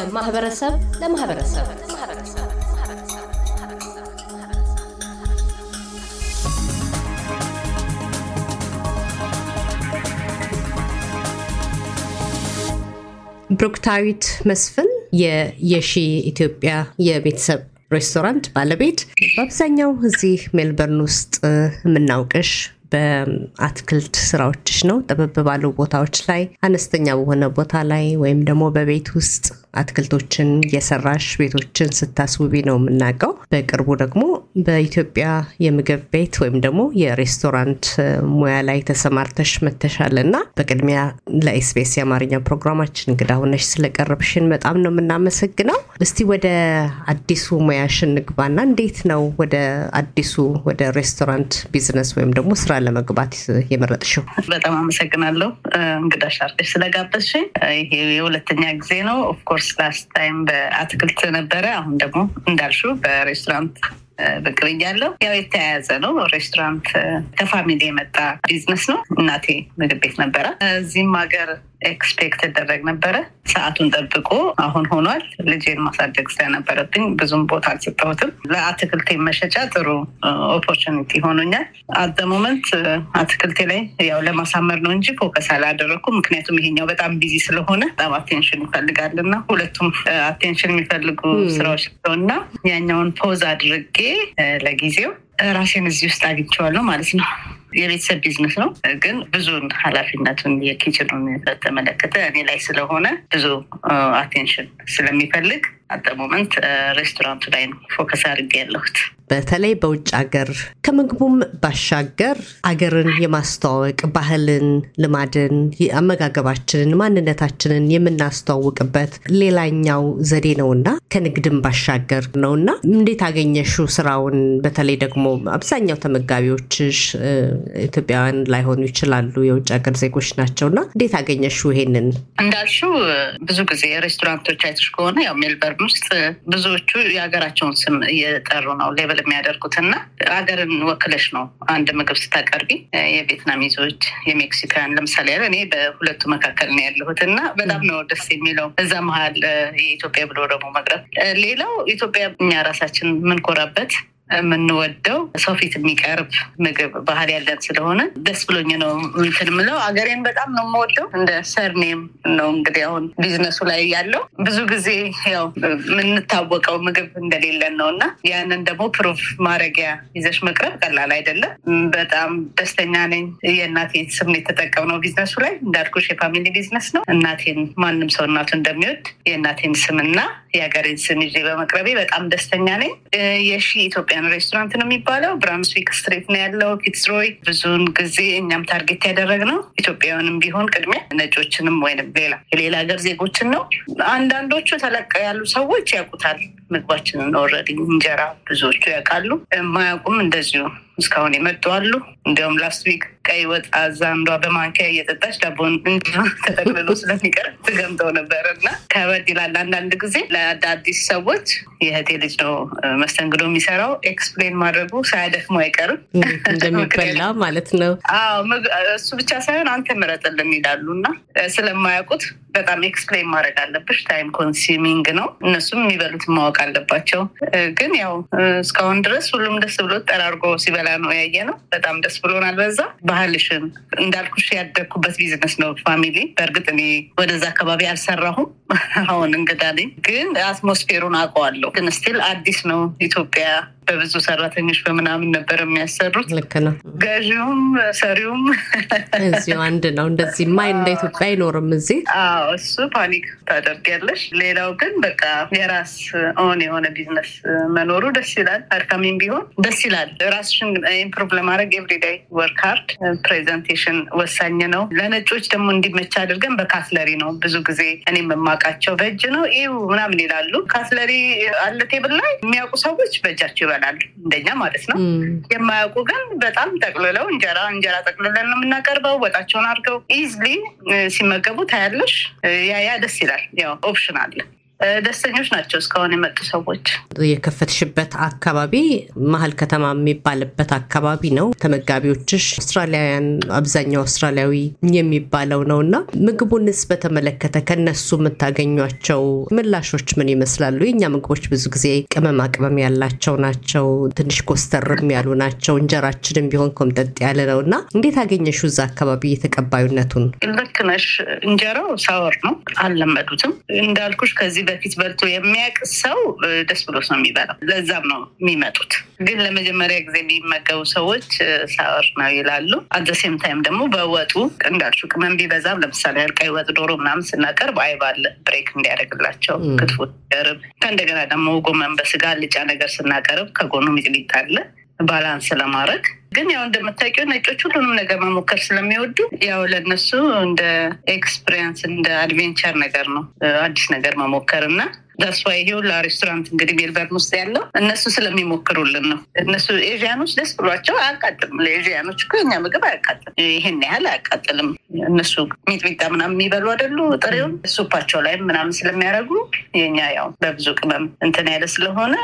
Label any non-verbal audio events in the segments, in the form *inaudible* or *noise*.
ከማህበረሰብ ለማህበረሰብ። ብሩክታዊት መስፍን የየሺ ኢትዮጵያ የቤተሰብ ሬስቶራንት ባለቤት፣ በአብዛኛው እዚህ ሜልበርን ውስጥ የምናውቅሽ በአትክልት ስራዎችሽ ነው። ጠበብ ባሉ ቦታዎች ላይ አነስተኛ በሆነ ቦታ ላይ ወይም ደግሞ በቤት ውስጥ አትክልቶችን እየሰራሽ ቤቶችን ስታስውቢ ነው የምናውቀው። በቅርቡ ደግሞ በኢትዮጵያ የምግብ ቤት ወይም ደግሞ የሬስቶራንት ሙያ ላይ ተሰማርተሽ መተሻል እና በቅድሚያ ለኤስቢኤስ የአማርኛ ፕሮግራማችን እንግዳ ሆነሽ ስለቀረብሽን በጣም ነው የምናመሰግነው። እስቲ ወደ አዲሱ ሙያሽ እንግባና እንዴት ነው ወደ አዲሱ ወደ ሬስቶራንት ቢዝነስ ወይም ደግሞ ስራ ለመግባት የመረጥሽው? በጣም አመሰግናለሁ እንግዳሽ አድርገሽ ስለጋበዝሽኝ። ይሄ የሁለተኛ ጊዜ ነው። of course last time በአትክልት ነበረ። አሁን ደግሞ እንዳልሽው በሬስቶራንት ብቅ ብያለሁ። ያው የተያያዘ ነው። ሬስቶራንት ከ family የመጣ ቢዝነስ ነው። እናቴ ምግብ ቤት ነበረ። እዚህም ሀገር expect ይደረግ ነበረ። ሰዓቱን ጠብቆ አሁን ሆኗል። ልጄን ማሳደግ ስለነበረብኝ ብዙም ቦታ አልሰጠሁትም። ለአትክልቴ መሸጫ ጥሩ opportunity ሆኖኛል። at the moment አትክልቴ ላይ ያው ለማሳመር ነው እንጂ focus አላደረኩም። ምክንያቱም ይሄኛው በጣም busy ስለሆነ በጣም attention ይፈልጋል እና ሁለቱም attention የሚፈልጉ ስራዎች እና ያኛውን pause አድርጌ ለጊዜው ራሴን እዚህ ውስጥ አግኝቼዋለሁ ማለት ነው። የቤተሰብ ቢዝነስ ነው፣ ግን ብዙን ኃላፊነቱን የ kitchen ኑን በተመለከተ እኔ ላይ ስለሆነ ብዙ attention ስለሚፈልግ at the moment ሬስቶራንቱ ላይ ነው focus አድርጌ ያለሁት። በተለይ በውጭ ሀገር ከምግቡም ባሻገር አገርን የማስተዋወቅ ባህልን፣ ልማድን፣ አመጋገባችንን፣ ማንነታችንን የምናስተዋውቅበት ሌላኛው ዘዴ ነውና ከንግድም ባሻገር ነውና እንዴት አገኘሹ ስራውን? በተለይ ደግሞ አብዛኛው ተመጋቢዎችሽ ኢትዮጵያውያን ላይሆኑ ይችላሉ፣ የውጭ ሀገር ዜጎች ናቸውና እንዴት አገኘሹ ይሄንን? እንዳልሽው ብዙ ጊዜ ሬስቶራንቶች አይተሽ ከሆነ ያው ሜልበርን ውስጥ ብዙዎቹ የሀገራቸውን ስም እየጠሩ ነው label የሚያደርጉት እና ሀገርን ወክለሽ ነው አንድ ምግብ ስታቀርቢ የቪየትናሚዞች፣ የ Mexican ለምሳሌ እኔ በሁለቱ መካከል ነው ያለሁት እና በጣም ነው ደስ የሚለው እዛ መሀል የኢትዮጵያ ብሎ ደግሞ መቅረብ። ሌላው ኢትዮጵያ እኛ ራሳችን የምንኮራበት የምንወደው ሰው ፊት የሚቀርብ ምግብ ባህል ያለን ስለሆነ ደስ ብሎኝ ነው እንትን ምለው። አገሬን በጣም ነው የምወደው። እንደ surname ም ነው እንግዲህ አሁን ቢዝነሱ ላይ ያለው ብዙ ጊዜ ያው የምንታወቀው ምግብ እንደሌለን ነው እና ያንን ደግሞ proof ማድረጊያ ይዘሽ መቅረብ ቀላል አይደለም። በጣም ደስተኛ ነኝ። የእናቴ ስም ነው የተጠቀምነው ቢዝነሱ ላይ እንዳልኩሽ የ family business ነው። እናቴን ማንም ሰው እናቱ እንደሚወድ የእናቴን ስምና የሀገሬን ስም ይዤ በመቅረቤ በጣም ደስተኛ ነኝ። የሺ ኢትዮጵያ ሬስቶራንት ነው የሚባለው። Brunswick Street ነው ያለው Fitzroy። ብዙውን ጊዜ እኛም target ያደረግነው ኢትዮጵያውያንም ቢሆን ቅድሚያ ነጮችንም ወይንም ሌላ የሌላ ሀገር ዜጎችን ነው። አንዳንዶቹ ተለቅ ያሉ ሰዎች ያውቁታል ምግባችንን already እንጀራ ብዙዎቹ ያውቃሉ። የማያውቁም እንደዚሁ እስካሁን የመጡ አሉ። እንዲያውም last week ቀይ ወጥ አዛ አንዷ በማንኪያ እየጠጣች ዳቦን ተጠቅልሎ ስለሚቀር ትገምተው ነበር እና ከበድ ይላል አንዳንድ ጊዜ ለአዳዲስ ሰዎች የእህቴ ልጅ ነው መስተንግዶ የሚሰራው explain ማድረጉ ሳያደክመው አይቀርም እንደሚበላ ማለት ነው። እሱ ብቻ ሳይሆን አንተ ምረጥልን ይላሉ እና ስለማያውቁት በጣም explain ማድረግ አለብሽ። time consuming ነው። እነሱም የሚበሉት ማወቅ አለባቸው። ግን ያው እስካሁን ድረስ ሁሉም ደስ ብሎት ጠራርጎ ሲበላ ነው ያየነው። በጣም ደስ ብሎናል። በዛ ባህልሽን እንዳልኩሽ ያደግኩበት ቢዝነስ ነው family። በእርግጥ እኔ ወደዛ አካባቢ አልሰራሁም። *laughs* አሁን እንግዳ ነኝ፣ ግን atmosphere ኡን አውቀዋለሁ። ግን still አዲስ ነው ኢትዮጵያ በብዙ ሰራተኞች በምናምን ነበር የሚያሰሩት። ልክ ነው። ገዢውም ሰሪውም እዚሁ አንድ ነው። እንደዚህ ማይ እንደ ኢትዮጵያ አይኖርም እዚህ። አዎ እሱ panic ታደርጊያለሽ። ሌላው ግን በቃ የራስ own የሆነ ቢዝነስ መኖሩ ደስ ይላል። አድካሚም ቢሆን ደስ ይላል። ራስሽን improve ለማድረግ everyday work hard። presentation ወሳኝ ነው። ለነጮች ደግሞ እንዲመቻ አድርገን በ cutlery ነው ብዙ ጊዜ እኔ የማውቃቸው በእጅ ነው ያው ምናምን ይላሉ። cutlery አለ table ላይ የሚያውቁ ሰዎች በእጃቸው ይበላሉ፣ እንደኛ ማለት ነው። የማያውቁ ግን በጣም ጠቅልለው እንጀራ እንጀራ ጠቅልለን ነው የምናቀርበው። ወጣቸውን አድርገው easily ሲመገቡ ታያለሽ። ያ ያ ደስ ይላል። ያው option አለ ደስተኞች ናቸው እስካሁን የመጡ ሰዎች። የከፈትሽበት አካባቢ መሀል ከተማ የሚባልበት አካባቢ ነው። ተመጋቢዎችሽ አውስትራሊያውያን፣ አብዛኛው አውስትራሊያዊ የሚባለው ነው እና ምግቡንስ በተመለከተ ከነሱ የምታገኟቸው ምላሾች ምን ይመስላሉ? የእኛ ምግቦች ብዙ ጊዜ ቅመማ ቅመም ያላቸው ናቸው፣ ትንሽ ኮስተርም ያሉ ናቸው። እንጀራችንም ቢሆን ኮምጠጥ ያለ ነው እና እንዴት አገኘሽው እዛ አካባቢ የተቀባዩነቱን? ልክ ነሽ። እንጀራው sour ነው፣ አልለመዱትም። እንዳልኩሽ ከዚህ በፊት በልቶ የሚያውቅ ሰው ደስ ብሎት ነው የሚበላው። ለዛም ነው የሚመጡት። ግን ለመጀመሪያ ጊዜ የሚመገቡ ሰዎች sour ነው ይላሉ። at the same time ደግሞ በወጡ እንዳልሽው ቅመም ቢበዛም ለምሳሌ ቀይ ወጥ ዶሮ ምናምን ስናቀርብ አይብ አለ break እንዲያደርግላቸው ክትፎ ሲቀርብ፣ ከእንደገና ደግሞ ጎመን በስጋ አልጫ ነገር ስናቀርብ ከጎኑ ሚጥሚጣ አለ balance ለማድረግ ግን ያው እንደምታውቂው ነጮች ሁሉንም ነገር መሞከር ስለሚወዱ ያው ለእነሱ እንደ experience እንደ adventure ነገር ነው አዲስ ነገር መሞከር እና that's why ይሄ ሁላ ሬስቶራንት እንግዲህ ሜልበርን ውስጥ ያለው እነሱ ስለሚሞክሩልን ነው። እነሱ Asian ኦች ደስ ብሏቸው አያቃጥልም። ለ Asian ኦች እኮ የኛ ምግብ አያቃጥልም፣ ይሄን ያህል አያቃጥልም። እነሱ ሚጥሚጣ ምናምን የሚበሉ አይደሉ? ጥሬውን ሱፓቸው ላይ ምናምን ስለሚያደርጉ የኛ ያው በብዙ ቅመም እንትን ያለ ስለሆነ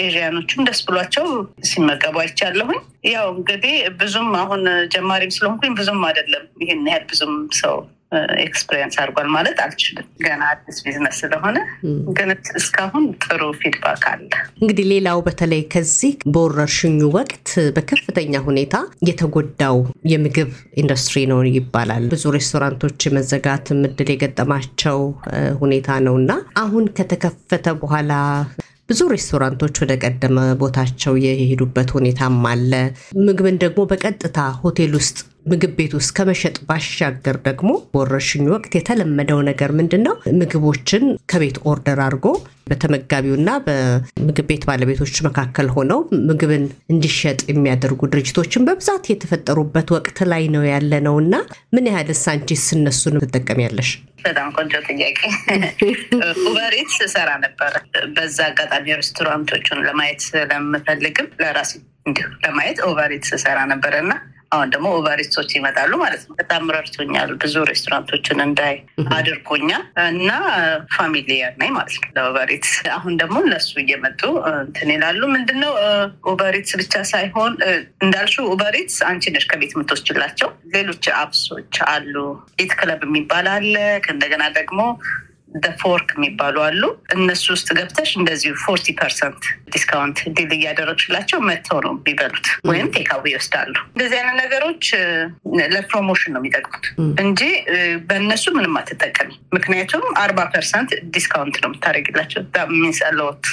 Asian ኦቹም ደስ ብሏቸው ሲመገቡ አይቻለሁኝ። ያው እንግዲህ ብዙም አሁን ጀማሪም ስለሆንኩኝ ብዙም አይደለም ይሄን ያህል ብዙም ሰው experience አድርጓል ማለት አልችልም። ገና አዲስ ቢዝነስ ስለሆነ ግን እስካሁን ጥሩ feedback አለ። እንግዲህ ሌላው በተለይ ከዚህ በወረርሽኙ ወቅት በከፍተኛ ሁኔታ የተጎዳው የምግብ ኢንዱስትሪ ነው ይባላል። ብዙ ሬስቶራንቶች የመዘጋት እድል የገጠማቸው ሁኔታ ነው እና አሁን ከተከፈተ በኋላ ብዙ ሬስቶራንቶች ወደ ቀደመ ቦታቸው የሄዱበት ሁኔታም አለ። ምግብን ደግሞ በቀጥታ ሆቴል ውስጥ ምግብ ቤት ውስጥ ከመሸጥ ባሻገር ደግሞ በወረርሽኙ ወቅት የተለመደው ነገር ምንድን ነው? ምግቦችን ከቤት order አድርጎ በተመጋቢውና በምግብ ቤት ባለቤቶች መካከል ሆነው ምግብን እንዲሸጥ የሚያደርጉ ድርጅቶችን በብዛት የተፈጠሩበት ወቅት ላይ ነው ያለነው እና ምን ያህል አንቺስ እነሱን ትጠቀሚያለሽ? በጣም ቆንጆ ጥያቄ። Uber Eats እሰራ ነበረ። በዛ አጋጣሚ ሬስቶራንቶቹን ለማየት ስለምፈልግም ለራሴ እንዲሁ ለማየት Uber Eats እሰራ ነበረ እና አሁን ደግሞ Uber Eats ኦች ይመጣሉ ማለት ነው። በጣም ረድቶኛል። ብዙ ሬስቶራንቶችን እንዳይ አድርጎኛል እና familiar ነኝ ማለት ነው ለ Uber Eats። አሁን ደግሞ እነሱ እየመጡ እንትን ይላሉ። ምንድነው Uber Eats ብቻ ሳይሆን እንዳልሽው Uber Eats አንቺ ነሽ ከቤት የምትወስጅላቸው ሌሎች apps ኦች አሉ። Eat Club የሚባል አለ። ከእንደገና ደግሞ Fork የሚባሉ አሉ። እነሱ ውስጥ ገብተሽ እንደዚሁ forty percent discount deal እያደረግሽላቸው መጥተው ነው የሚበሉት ወይም takeaway ይወስዳሉ። እንደዚህ አይነት ነገሮች ለ promotion ነው የሚጠቅሙት እንጂ በእነሱ ምንም አትጠቀሚም። ምክንያቱም አርባ percent discount ነው የምታደርግላቸው። means a lot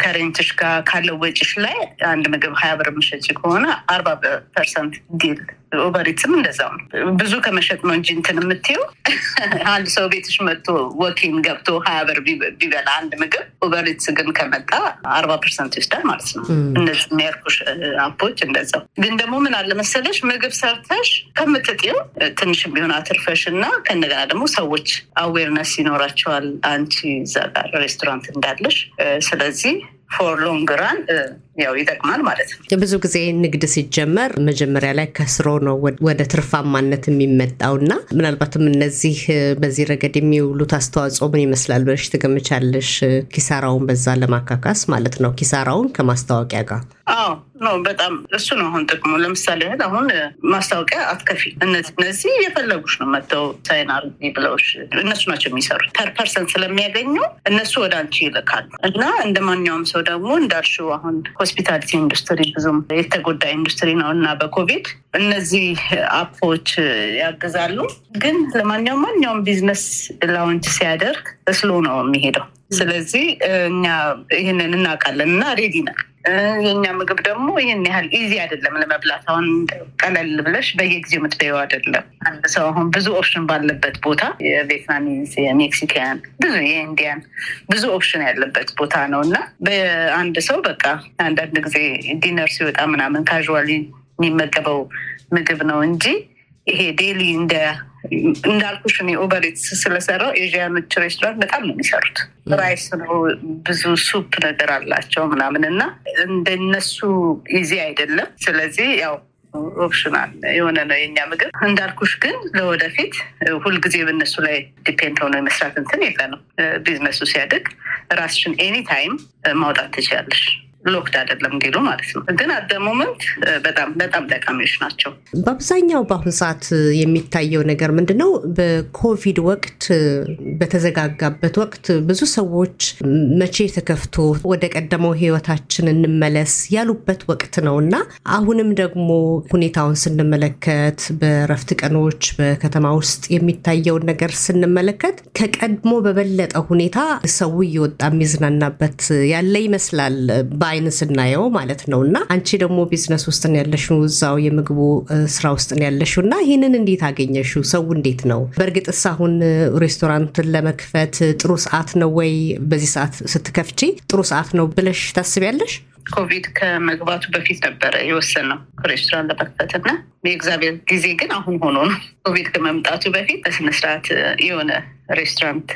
ከ rent ሽ ጋር ካለው ወጪሽ ላይ አንድ ምግብ ሀያ ብር የምሸጪ ከሆነ አርባ percent deal Uber Eats ም እንደዛው ብዙ ከመሸጥ ነው እንጂ እንትን የምትይው *laughs* አንድ ሰው ቤትሽ መጥቶ walk-in ገብቶ ሀያ ብር ቢበላ አንድ ምግብ Uber Eats ግን ከመጣ አርባ percent ይወስዳል ማለት ነው። እነዚህ የሚያልኩሽ app ኦች እንደዛው። ግን ደግሞ ምን አለ መሰለሽ ምግብ ሰርተሽ ከምትጥው ትንሽም ቢሆን አትርፈሽ እና ከእንደገና ደግሞ ሰዎች awareness ይኖራቸዋል አንቺ እዛ ጋር ሬስቶራንት እንዳለሽ ስለዚህ for long run ያው ይጠቅማል ማለት ነው። ብዙ ጊዜ ንግድ ሲጀመር መጀመሪያ ላይ ከስሮ ነው ወደ ትርፋማነት የሚመጣው እና ምናልባትም እነዚህ በዚህ ረገድ የሚውሉት አስተዋጽኦ ምን ይመስላል ብለሽ ትገምቻለሽ? ኪሳራውን በዛ ለማካካስ ማለት ነው። ኪሳራውን ከማስታወቂያ ጋር አዎ ነው በጣም እሱ ነው አሁን ጥቅሙ። ለምሳሌ ያህል አሁን ማስታወቂያ አትከፊ። እነዚህ እነዚህ የፈለጉሽ ነው መጥተው sign አድርጊ ብለውሽ እነሱ ናቸው የሚሰሩት። per percent ስለሚያገኙ እነሱ ወደ አንቺ ይልካሉ እና እንደ ማንኛውም ሰው ደግሞ እንዳልሽው አሁን hospitality industry ብዙም የተጎዳ ኢንዱስትሪ ነው እና በኮቪድ እነዚህ app ኦች ያግዛሉ። ግን ለማንኛውም ማንኛውም ቢዝነስ launch ሲያደርግ slow ነው የሚሄደው። ስለዚህ እኛ ይህንን እናውቃለን እና ready ነን። የእኛ ምግብ ደግሞ ይህን ያህል easy አይደለም ለመብላት። አሁን ቀለል ብለሽ በየጊዜው የምትበይው አይደለም። አንድ ሰው አሁን ብዙ option ባለበት ቦታ የ Vietnamese፣ የ Mexican፣ ብዙ የ Indian ብዙ option ያለበት ቦታ ነው እና በአንድ ሰው በቃ አንዳንድ ጊዜ dinner ሲወጣ ምናምን casually የሚመገበው ምግብ ነው እንጂ ይሄ daily እንደ እንዳልኩሽ እኔ Uber Eats ስለሰራው Asian ኦች ሬስቶራንት በጣም ነው የሚሰሩት። rice ነው ብዙ soup ነገር አላቸው ምናምን እና እንደነሱ easy አይደለም። ስለዚህ ያው optional የሆነ ነው የኛ ምግብ። እንዳልኩሽ ግን ለወደፊት ሁልጊዜ በእነሱ ላይ depend ሆኖ የመስራት እንትን የለንም። ቢዝነሱ ሲያድግ ራስሽን any time ማውጣት ትችላለሽ። locked አይደለም እንዲሉ ማለት ነው። ግን at the moment በጣም በጣም ጠቃሚዎች ናቸው። በአብዛኛው በአሁኑ ሰዓት የሚታየው ነገር ምንድን ነው? በኮቪድ ወቅት በተዘጋጋበት ወቅት ብዙ ሰዎች መቼ ተከፍቶ ወደ ቀደመው ህይወታችን እንመለስ ያሉበት ወቅት ነው እና አሁንም ደግሞ ሁኔታውን ስንመለከት በረፍት ቀኖች በከተማ ውስጥ የሚታየውን ነገር ስንመለከት ከቀድሞ በበለጠ ሁኔታ ሰው እየወጣ የሚዝናናበት ያለ ይመስላል በአይን ስናየው ማለት ነው። እና አንቺ ደግሞ ቢዝነስ ውስጥ ነው እዛው የምግቡ ስራ ውስጥ ነው ያለሽው እና ይህንን እንዴት አገኘሽው? ሰው እንዴት ነው? በእርግጥስ አሁን ሬስቶራንትን ለመክፈት ጥሩ ሰዓት ነው ወይ? በዚህ ሰዓት ስትከፍቺ ጥሩ ሰዓት ነው ብለሽ ታስቢያለሽ? ኮቪድ ከመግባቱ በፊት ነበረ የወሰነው ሬስቶራንት ለመክፈት እና የእግዚአብሔር ጊዜ ግን አሁን ሆኖ ነው። ኮቪድ ከመምጣቱ በፊት በስነስርዓት የሆነ ሬስቶራንት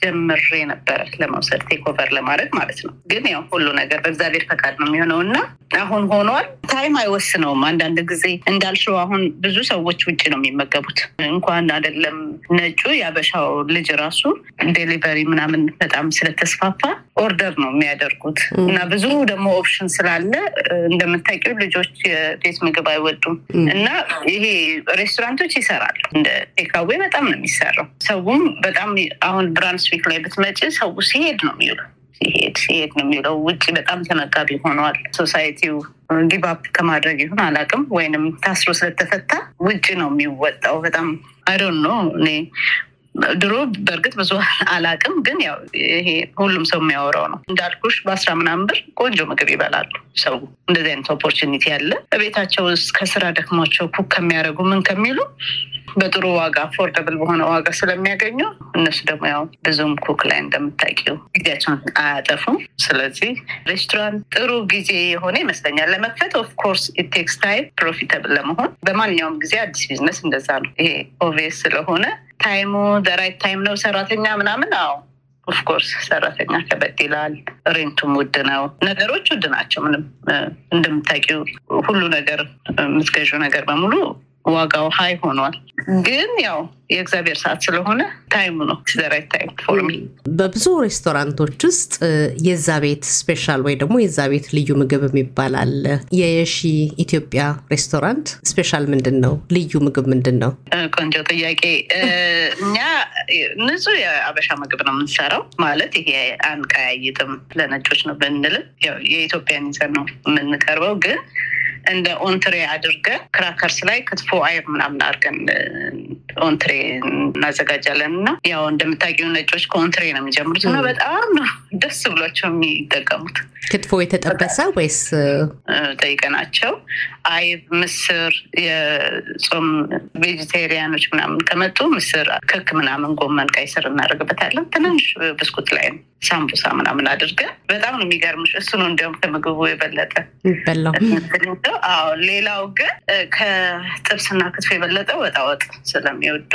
ጀምሬ ነበረ ለመውሰድ takeover ለማድረግ ማለት ነው። ግን ያው ሁሉ ነገር በእግዚአብሔር ፈቃድ ነው የሚሆነው እና አሁን ሆኗል። time አይወስነውም። አንዳንድ ጊዜ እንዳልሽው አሁን ብዙ ሰዎች ውጭ ነው የሚመገቡት። እንኳን አይደለም ነጩ የአበሻው ልጅ ራሱ delivery ምናምን በጣም ስለተስፋፋ order ነው የሚያደርጉት እና ብዙ ደግሞ option ስላለ እንደምታውቂው ልጆች የቤት ምግብ አይወዱም እና ይሄ ሬስቶራንቶች ይሰራሉ። እንደ takeaway በጣም ነው የሚሰራው። ሰውም በጣም አሁን ብራንስዊክ ላይ ብትመጪ ሰው ሲሄድ ነው የሚውለው ሲሄድ ሲሄድ ነው የሚውለው። ውጭ በጣም ተመጋቢ ሆነዋል። society ው give up ከማድረግ ይሁን አላውቅም፣ ወይንም ታስሮ ስለተፈታ ውጭ ነው የሚወጣው። በጣም I don't know እኔ ድሮ በእርግጥ ብዙ አላቅም፣ ግን ያው ይሄ ሁሉም ሰው የሚያወራው ነው። እንዳልኩሽ በአስራ ምናምን ብር ቆንጆ ምግብ ይበላሉ ሰው። እንደዚህ አይነት opportunity ያለ በቤታቸው ውስጥ ከስራ ደክሟቸው cook ከሚያደርጉ ምን ከሚሉ በጥሩ ዋጋ affordable በሆነ ዋጋ ስለሚያገኙ እነሱ ደግሞ ያው ብዙም cook ላይ እንደምታውቂው ጊዜያቸውን አያጠፉም። ስለዚህ ሬስቶራንት ጥሩ ጊዜ የሆነ ይመስለኛል ለመክፈት። of course it takes time profitable ለመሆን በማንኛውም ጊዜ አዲስ ቢዝነስ እንደዛ ነው። ይሄ obvious ስለሆነ time ኡ the right time ነው። ሰራተኛ ምናምን አዎ of course ሰራተኛ ከበድ ይላል። rent ኡም ውድ ነው። ነገሮች ውድ ናቸው። ምንም እንደምታውቂው ሁሉ ነገር የምትገዢው ነገር በሙሉ ዋጋው high ሆኗል። ግን ያው የእግዚአብሔር ሰዓት ስለሆነ time ኡ ነው the right time for me። በብዙ ሬስቶራንቶች ውስጥ የዛ ቤት special ወይ ደግሞ የዛ ቤት ልዩ ምግብ የሚባል አለ። የየሺ ኢትዮጵያ ሬስቶራንት special ምንድን ነው? ልዩ ምግብ ምንድን ነው? ቆንጆ ጥያቄ። እኛ ንጹህ የአበሻ ምግብ ነው የምንሰራው። ማለት ይሄ አንቀያይጥም ለነጮች ነው ብንልም የኢትዮጵያን ይዘን ነው የምንቀርበው ግን እንደ entrée አድርገን crackers ላይ ክትፎ አይብ ምናምን አድርገን entrée እናዘጋጃለን። እና ያው እንደምታውቂው ነጮች ከ entrée ነው የሚጀምሩት። እና በጣም ነው ደስ ብሏቸው የሚጠቀሙት። ክትፎ የተጠበሰ ወይስ ጠይቀናቸው አይብ፣ ምስር የጾም vegetarian ኦች ምናምን ከመጡ ምስር፣ ክክ ምናምን፣ ጎመን፣ ቀይ ስር እናደርግበታለን። ትንንሽ ብስኩት ላይ ሳምቡሳ ምናምን አድርገን በጣም ነው የሚገርምሽ። እሱ ነው እንዲያውም ከምግቡ የበለጠ አዎ ሌላው ግን ከጥብስና ክትፎ የበለጠ ወጣ ወጥ ስለሚወዱ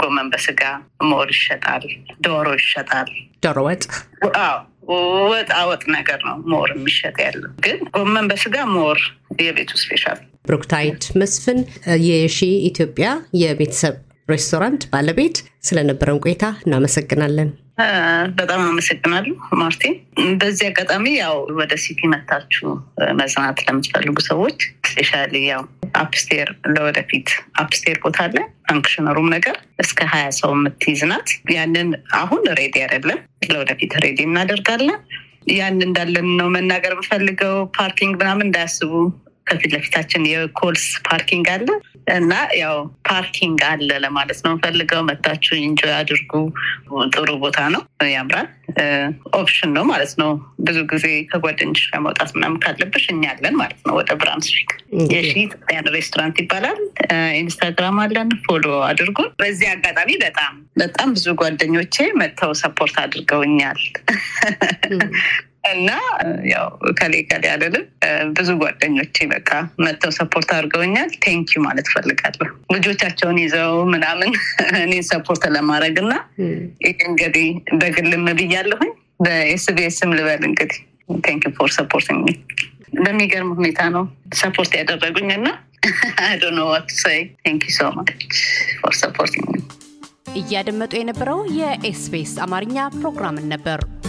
ጎመን በስጋ more ይሸጣል፣ ዶሮ ይሸጣል። ዶሮ ወጥ አዎ ወጣ ወጥ ነገር ነው more የሚሸጥ ያለው ግን ጎመን በስጋ more የቤቱ special። ብሩክታይት መስፍን የሺ ኢትዮጵያ የቤተሰብ ሬስቶራንት ባለቤት ስለነበረን ቆይታ እናመሰግናለን። በጣም አመሰግናለሁ ማርቲን። በዚህ አጋጣሚ ያው ወደ city መታችሁ መዝናት ለምትፈልጉ ሰዎች specially ያው upstairs ለወደፊት upstairs ቦታ አለ function room ነገር እስከ ሀያ ሰው የምትይዝ ናት። ያንን አሁን ready አይደለም፣ ለወደፊት ready እናደርጋለን። ያን እንዳለን ነው መናገር የምፈልገው። parking ምናምን እንዳያስቡ ከፊት ለፊታችን የኮልስ parking አለ እና ያው parking አለ ለማለት ነው ፈልገው መታችሁ enjoy አድርጉ። ጥሩ ቦታ ነው፣ ያምራል። option ነው ማለት ነው። ብዙ ጊዜ ከጓደኞች ጋር መውጣት ምናምን ካለብሽ እኛ አለን ማለት ነው። ወደ ብራንስዊክ የሺ Ethiopian restaurant ይባላል። ኢንስታግራም አለን፣ follow አድርጉን። በዚህ አጋጣሚ በጣም በጣም ብዙ ጓደኞቼ መጥተው support አድርገውኛል እና ያው እከሌ ከሌ አልልም። ብዙ ጓደኞቼ በቃ መጥተው support አድርገውኛል። thank you ማለት ፈልጋለሁ። ልጆቻቸውን ይዘው ምናምን *laughs* እኔን support ለማድረግ እና ይህ እንግዲህ በግልም ብያለሁኝ በኤስቢኤስም ልበል እንግዲህ thank you for support በሚገርም ሁኔታ ነው support ያደረጉኝ እና. *laughs* እያደመጡ የነበረው የኤስቢኤስ አማርኛ ፕሮግራምን ነበር።